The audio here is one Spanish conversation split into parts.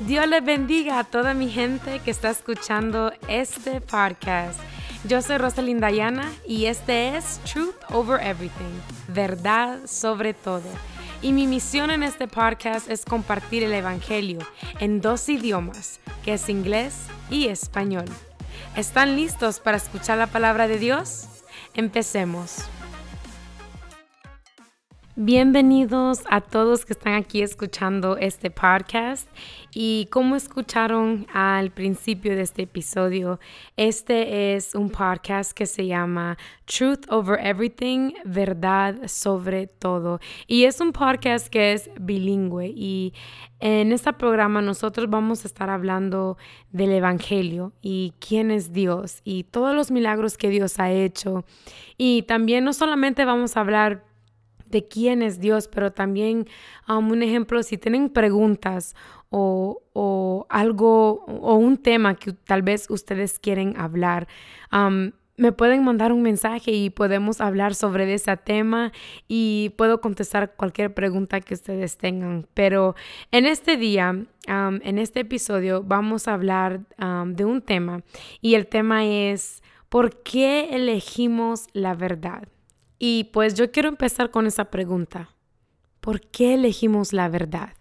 Dios les bendiga a toda mi gente que está escuchando este podcast. Yo soy Rosalinda Dayana y este es Truth Over Everything, verdad sobre todo. Y mi misión en este podcast es compartir el Evangelio en dos idiomas, que es inglés y español. ¿Están listos para escuchar la palabra de Dios? Empecemos. Bienvenidos a todos que están aquí escuchando este podcast y como escucharon al principio de este episodio, este es un podcast que se llama Truth Over Everything, verdad sobre todo. Y es un podcast que es bilingüe y en este programa nosotros vamos a estar hablando del Evangelio y quién es Dios y todos los milagros que Dios ha hecho. Y también no solamente vamos a hablar de quién es Dios, pero también um, un ejemplo, si tienen preguntas o, o, algo o un tema que tal vez ustedes quieren hablar, um, me pueden mandar un mensaje y podemos hablar sobre ese tema y puedo contestar cualquier pregunta que ustedes tengan. Pero en este día, um, en este episodio, vamos a hablar de un tema y el tema es ¿por qué elegimos la verdad? Y pues yo quiero empezar con esa pregunta. ¿Por qué elegimos la verdad?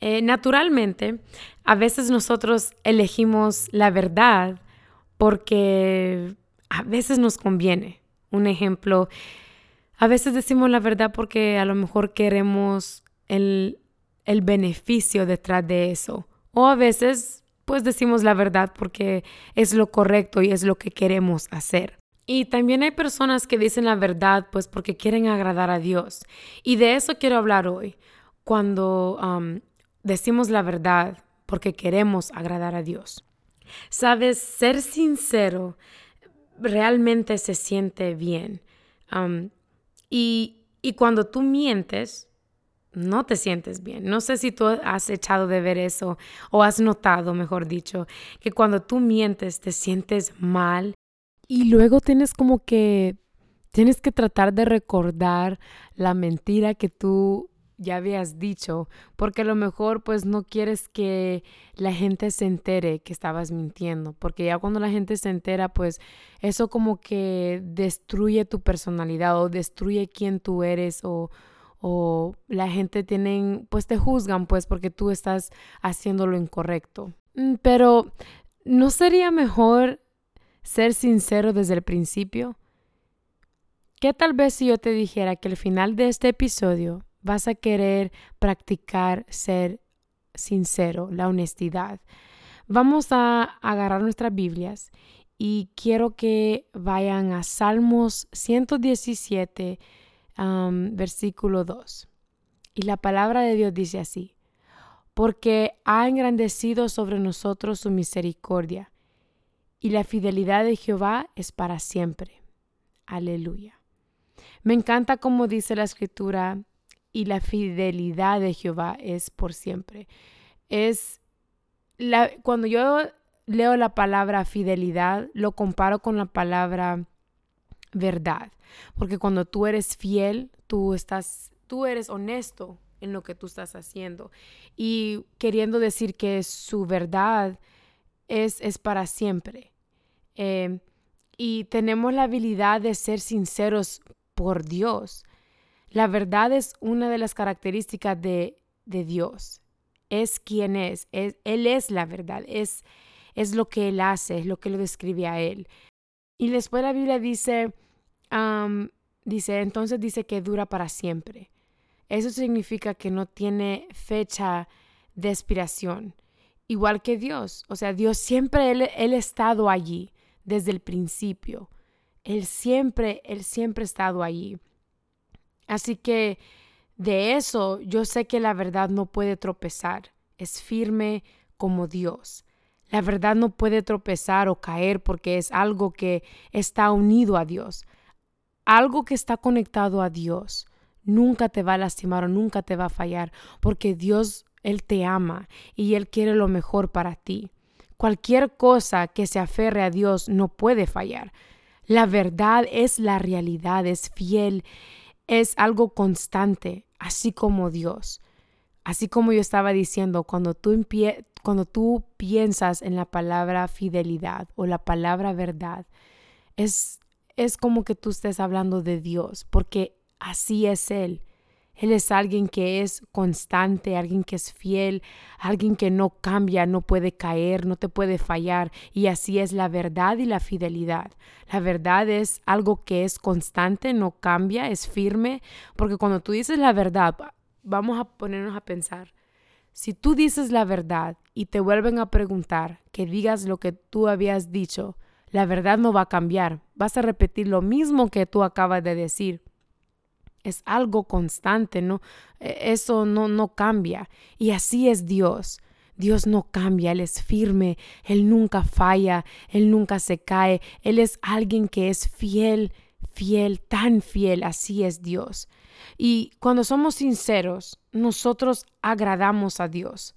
Eh, naturalmente, a veces nosotros elegimos la verdad porque a veces nos conviene. Un ejemplo, a veces decimos la verdad porque a lo mejor queremos el, el beneficio detrás de eso. O a veces, pues decimos la verdad porque es lo correcto y es lo que queremos hacer. Y también hay personas que dicen la verdad pues porque quieren agradar a Dios. Y de eso quiero hablar hoy, cuando decimos la verdad porque queremos agradar a Dios. Sabes, ser sincero realmente se siente bien. Y, y cuando tú mientes, no te sientes bien. No sé si tú has echado de ver eso o has notado, mejor dicho, que cuando tú mientes te sientes mal y luego tienes como que, tienes que tratar de recordar la mentira que tú ya habías dicho, porque a lo mejor pues no quieres que la gente se entere que estabas mintiendo, porque ya cuando la gente se entera pues eso como que destruye tu personalidad o destruye quién tú eres o, o la gente tienen pues te juzgan pues porque tú estás haciendo lo incorrecto. Mm, pero ¿no sería mejor ser sincero desde el principio? ¿Qué tal vez si yo te dijera que al final de este episodio vas a querer practicar ser sincero, la honestidad? Vamos a agarrar nuestras Biblias y quiero que vayan a Salmos 117, versículo 2. Y la palabra de Dios dice así, porque ha engrandecido sobre nosotros su misericordia y la fidelidad de Jehová es para siempre. Aleluya. Me encanta como dice la escritura, y la fidelidad de Jehová es por siempre. Es la, cuando yo leo la palabra fidelidad, lo comparo con la palabra verdad, porque cuando tú eres fiel, tú estás, tú eres honesto en lo que tú estás haciendo y queriendo decir que su verdad es, es para siempre. Em, y tenemos la habilidad de ser sinceros por Dios. La verdad es una de las características de, de Dios. Es quien es. es. Él es la verdad. Es, es lo que Él hace, es lo que lo describe a Él. Y después la Biblia dice, dice, entonces dice que dura para siempre. Eso significa que no tiene fecha de expiración. Igual que Dios. O sea, Dios siempre, Él, él ha estado allí desde el principio. Él siempre, Él siempre ha estado allí. Así que de eso yo sé que la verdad no puede tropezar. Es firme como Dios. La verdad no puede tropezar o caer porque es algo que está unido a Dios. Algo que está conectado a Dios. Nunca te va a lastimar o nunca te va a fallar porque Dios, Él te ama y Él quiere lo mejor para ti. Cualquier cosa que se aferre a Dios no puede fallar. La verdad es la realidad, es fiel, es algo constante, así como Dios. Así como yo estaba diciendo, cuando tú, cuando tú piensas en la palabra fidelidad o la palabra verdad, es, es como que tú estés hablando de Dios, porque así es Él. Él es alguien que es constante, alguien que es fiel, alguien que no cambia, no puede caer, no te puede fallar. Y así es la verdad y la fidelidad. La verdad es algo que es constante, no cambia, es firme, porque cuando tú dices la verdad, vamos a ponernos a pensar. Si tú dices la verdad y te vuelven a preguntar que digas lo que tú habías dicho, la verdad no va a cambiar. Vas a repetir lo mismo que tú acabas de decir. Es algo constante, ¿no? E, eso no, no cambia. Y así es Dios. Dios no cambia, Él es firme, Él nunca falla, Él nunca se cae, Él es alguien que es fiel, fiel, tan fiel, así es Dios. Y cuando somos sinceros, nosotros agradamos a Dios.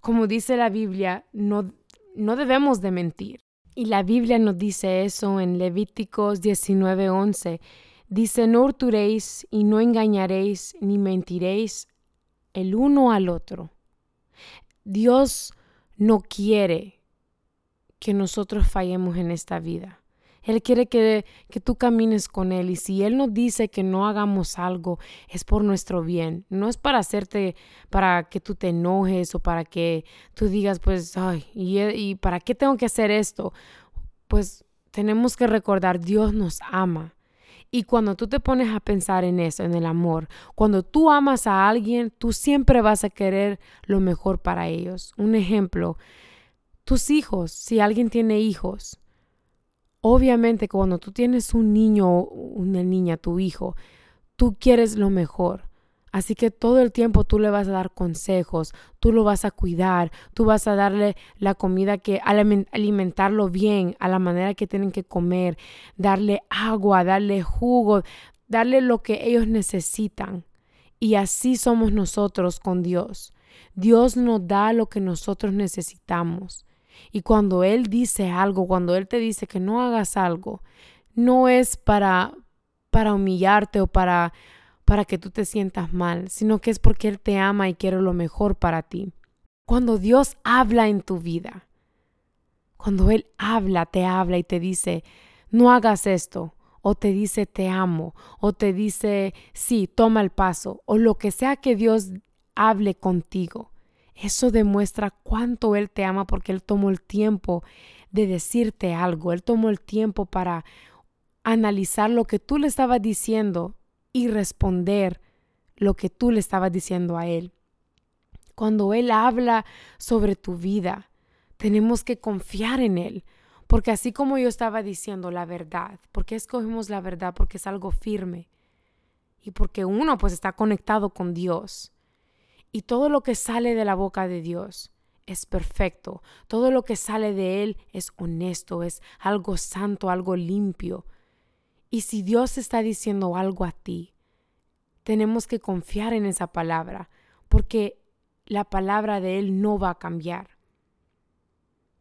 Como dice la Biblia, no, no debemos de mentir. Y la Biblia nos dice eso en Levíticos 19:11. Dice, no hurturéis y no engañaréis ni mentiréis el uno al otro. Dios no quiere que nosotros fallemos en esta vida. Él quiere que, que, tú camines con Él. Y si Él nos dice que no hagamos algo, es por nuestro bien. No es para hacerte, para que tú te enojes o para que tú digas, pues, ay, ¿y, y para qué tengo que hacer esto? Pues tenemos que recordar, Dios nos ama. Y cuando tú te pones a pensar en eso, en el amor, cuando tú amas a alguien, tú siempre vas a querer lo mejor para ellos. Un ejemplo, tus hijos, si alguien tiene hijos, Obviamente cuando tú tienes un niño o una niña, tu hijo, tú quieres lo mejor. Así que todo el tiempo tú le vas a dar consejos, tú lo vas a cuidar, tú vas a darle la comida que alimentarlo bien, a la manera que tienen que comer, darle agua, darle jugo, darle lo que ellos necesitan. Y así somos nosotros con Dios. Dios nos da lo que nosotros necesitamos. Y cuando Él dice algo, cuando Él te dice que no hagas algo, no es para, para humillarte o para, para que tú te sientas mal, sino que es porque Él te ama y quiere lo mejor para ti. Cuando Dios habla en tu vida, cuando Él habla, te habla y te dice, no hagas esto, o te dice te amo, o te dice sí, toma el paso, o lo que sea que Dios hable contigo. Eso demuestra cuánto Él te ama porque Él tomó el tiempo de decirte algo. Él tomó el tiempo para analizar lo que tú le estabas diciendo y responder lo que tú le estabas diciendo a Él. Cuando Él habla sobre tu vida, tenemos que confiar en Él. Porque así como yo estaba diciendo la verdad, porque escogimos la verdad? Porque es algo firme. Y porque uno pues está conectado con Dios. Y todo lo que sale de la boca de Dios es perfecto. Todo lo que sale de Él es honesto, es algo santo, algo limpio. Y si Dios está diciendo algo a ti, tenemos que confiar en esa palabra, porque la palabra de Él no va a cambiar.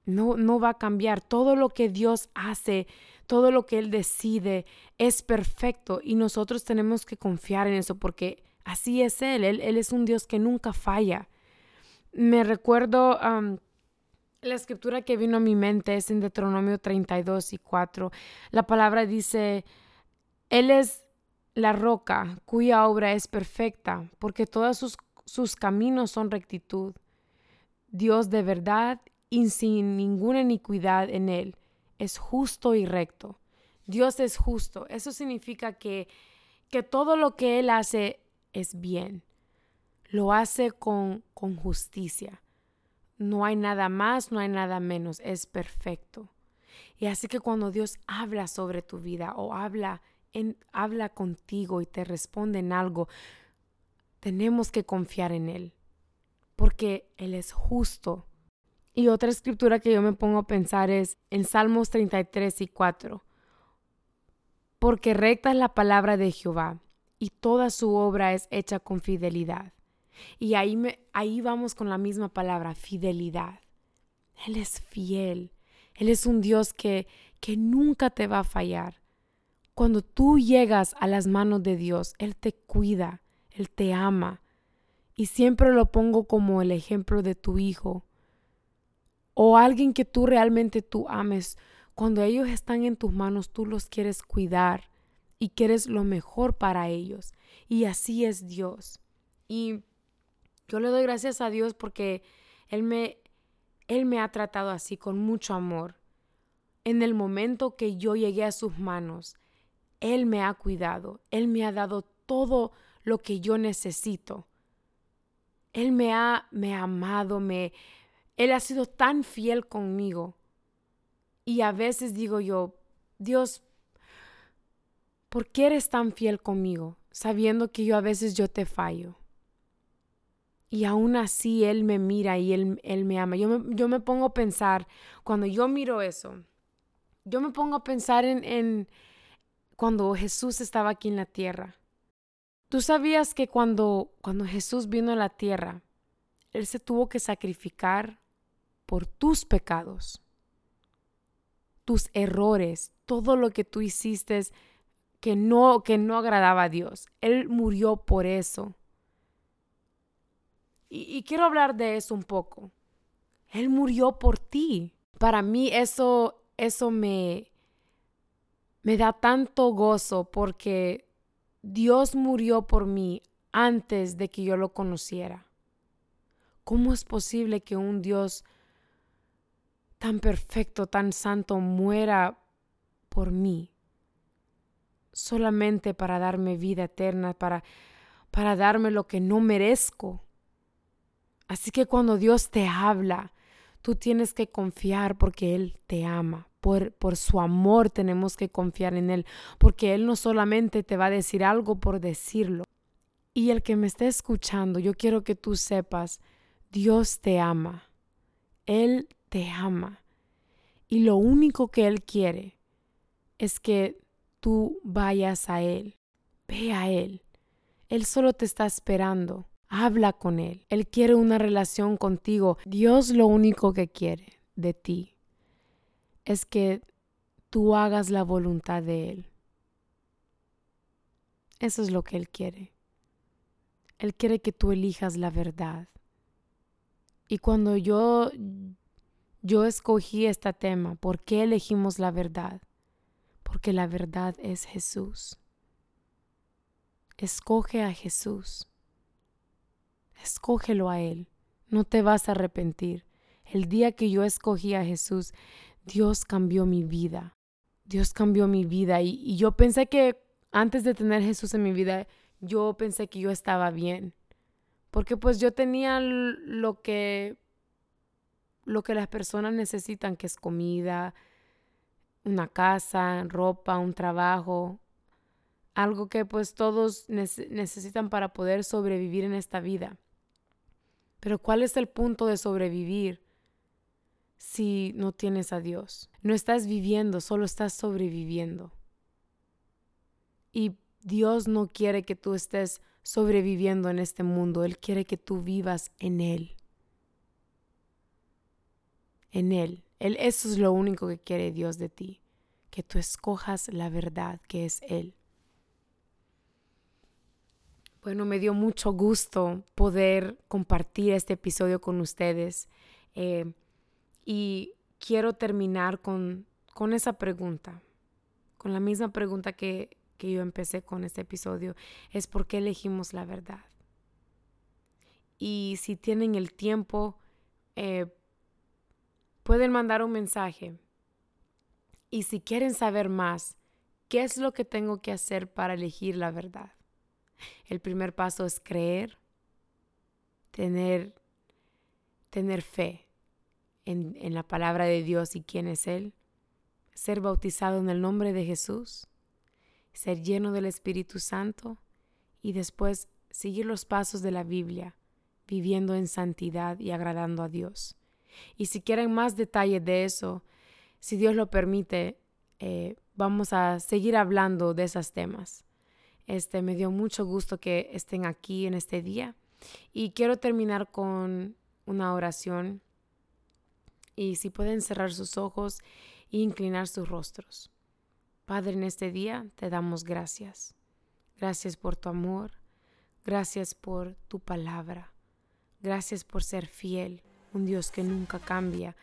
No, no va a cambiar. Todo lo que Dios hace, todo lo que Él decide es perfecto y nosotros tenemos que confiar en eso porque Así es Él. Él, es un Dios que nunca falla. Me recuerdo la escritura que vino a mi mente es en Deuteronomio 32 y 4. La palabra dice, Él es la roca cuya obra es perfecta, porque todos sus, sus caminos son rectitud. Dios de verdad y sin ninguna iniquidad en Él. Es justo y recto. Dios es justo. Eso significa que, que todo lo que Él hace es bien. Lo hace con, con justicia. No hay nada más, no hay nada menos, es perfecto. Y así que cuando Dios habla sobre tu vida o habla, en, habla contigo y te responde en algo, tenemos que confiar en Él, porque Él es justo. Y otra escritura que yo me pongo a pensar es en Salmos 33 y 4. Porque recta es la palabra de Jehová y toda su obra es hecha con fidelidad. Y ahí, me, ahí vamos con la misma palabra, fidelidad. Él es fiel. Él es un Dios que, que nunca te va a fallar. Cuando tú llegas a las manos de Dios, Él te cuida, Él te ama Y siempre lo pongo como el ejemplo de tu hijo o alguien que tú realmente tú ames. Cuando ellos están en tus manos, tú los quieres cuidar y quieres lo mejor para ellos. Y así es Dios. Y yo le doy gracias a Dios porque Él me, Él me ha tratado así con mucho amor. En el momento que yo llegué a sus manos, Él me ha cuidado, Él me ha dado todo lo que yo necesito. Él me ha, me ha amado, me, Él ha sido tan fiel conmigo. Y a veces digo yo, Dios, ¿por qué eres tan fiel conmigo? Sabiendo que yo a veces yo te fallo. Y aún así Él me mira y Él, él me ama. Yo me, yo me, pongo a pensar, cuando yo miro eso, yo me pongo a pensar en, en cuando Jesús estaba aquí en la tierra. Tú sabías que cuando, cuando Jesús vino a la tierra, Él se tuvo que sacrificar por tus pecados, tus errores, todo lo que tú hiciste que no, que no agradaba a Dios. Él murió por eso. Y, quiero hablar de eso un poco. Él murió por ti. Para mí eso, eso me, me da tanto gozo porque Dios murió por mí antes de que yo lo conociera. ¿Cómo es posible que un Dios tan perfecto, tan santo, muera por mí? Solamente para darme vida eterna, para, para darme lo que no merezco. Así que cuando Dios te habla, tú tienes que confiar porque Él te ama. Por, por, su amor tenemos que confiar en Él, porque Él no solamente te va a decir algo por decirlo. Y el que me esté escuchando, yo quiero que tú sepas, Dios te ama. Él te ama. Y lo único que Él quiere es que tú vayas a Él. Ve a Él. Él solo te está esperando. Habla con Él. Él quiere una relación contigo. Dios lo único que quiere de ti es que tú hagas la voluntad de Él. Eso es lo que Él quiere. Él quiere que tú elijas la verdad. Y cuando yo, yo escogí este tema, ¿por qué elegimos la verdad? Porque la verdad es Jesús. Escoge a Jesús. Escógelo a Él. No te vas a arrepentir. El día que yo escogí a Jesús, Dios cambió mi vida. Dios cambió mi vida. Y, yo pensé que antes de tener Jesús en mi vida, yo pensé que yo estaba bien. Porque pues yo tenía lo que lo que las personas necesitan, que es comida, una casa, ropa, un trabajo, algo que pues todos necesitan para poder sobrevivir en esta vida. Pero ¿cuál es el punto de sobrevivir si no tienes a Dios? No estás viviendo, solo estás sobreviviendo. Y Dios no quiere que tú estés sobreviviendo en este mundo, Él quiere que tú vivas en Él. En Él. Él eso es lo único que quiere Dios de ti, que tú escojas la verdad que es Él. Bueno, me dio mucho gusto poder compartir este episodio con ustedes eh, y quiero terminar con, con esa pregunta, con la misma pregunta que, que yo empecé con este episodio, es por qué elegimos la verdad. Y si tienen el tiempo, eh, pueden mandar un mensaje. Y si quieren saber más, ¿qué es lo que tengo que hacer para elegir la verdad? El primer paso es creer, tener, tener fe en, en la palabra de Dios y quién es Él, ser bautizado en el nombre de Jesús, ser lleno del Espíritu Santo y después seguir los pasos de la Biblia, viviendo en santidad y agradando a Dios. Y si quieren más detalles de eso, si Dios lo permite, eh, vamos a seguir hablando de esos temas. Este, me dio mucho gusto que estén aquí en este día. Y quiero terminar con una oración. Y si pueden cerrar sus ojos e inclinar sus rostros. Padre, en este día te damos gracias. Gracias por tu amor. Gracias por tu palabra. Gracias por ser fiel, un Dios que nunca cambia,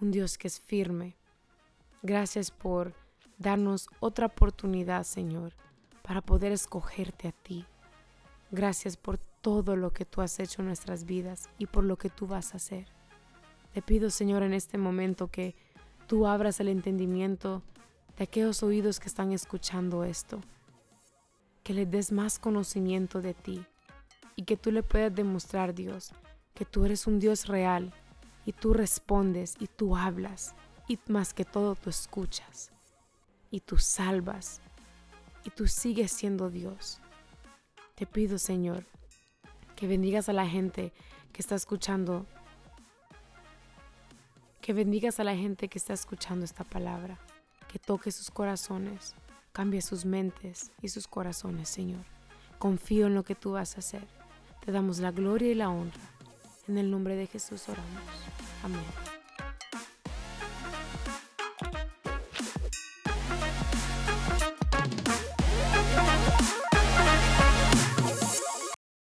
un Dios que es firme. Gracias por darnos otra oportunidad, Señor, para poder escogerte a ti. Gracias por todo lo que tú has hecho en nuestras vidas y por lo que tú vas a hacer. Te pido, Señor, en este momento que tú abras el entendimiento de aquellos oídos que están escuchando esto que le des más conocimiento de ti y que tú le puedas demostrar, Dios, que tú eres un Dios real y tú respondes y tú hablas y más que todo tú escuchas y tú salvas y tú sigues siendo Dios. Te pido, Señor, que bendigas a la gente que está escuchando, que bendigas a la gente que está escuchando esta palabra, que toque sus corazones Cambia sus mentes y sus corazones, Señor. Confío en lo que tú vas a hacer. Te damos la gloria y la honra. En el nombre de Jesús oramos. Amén.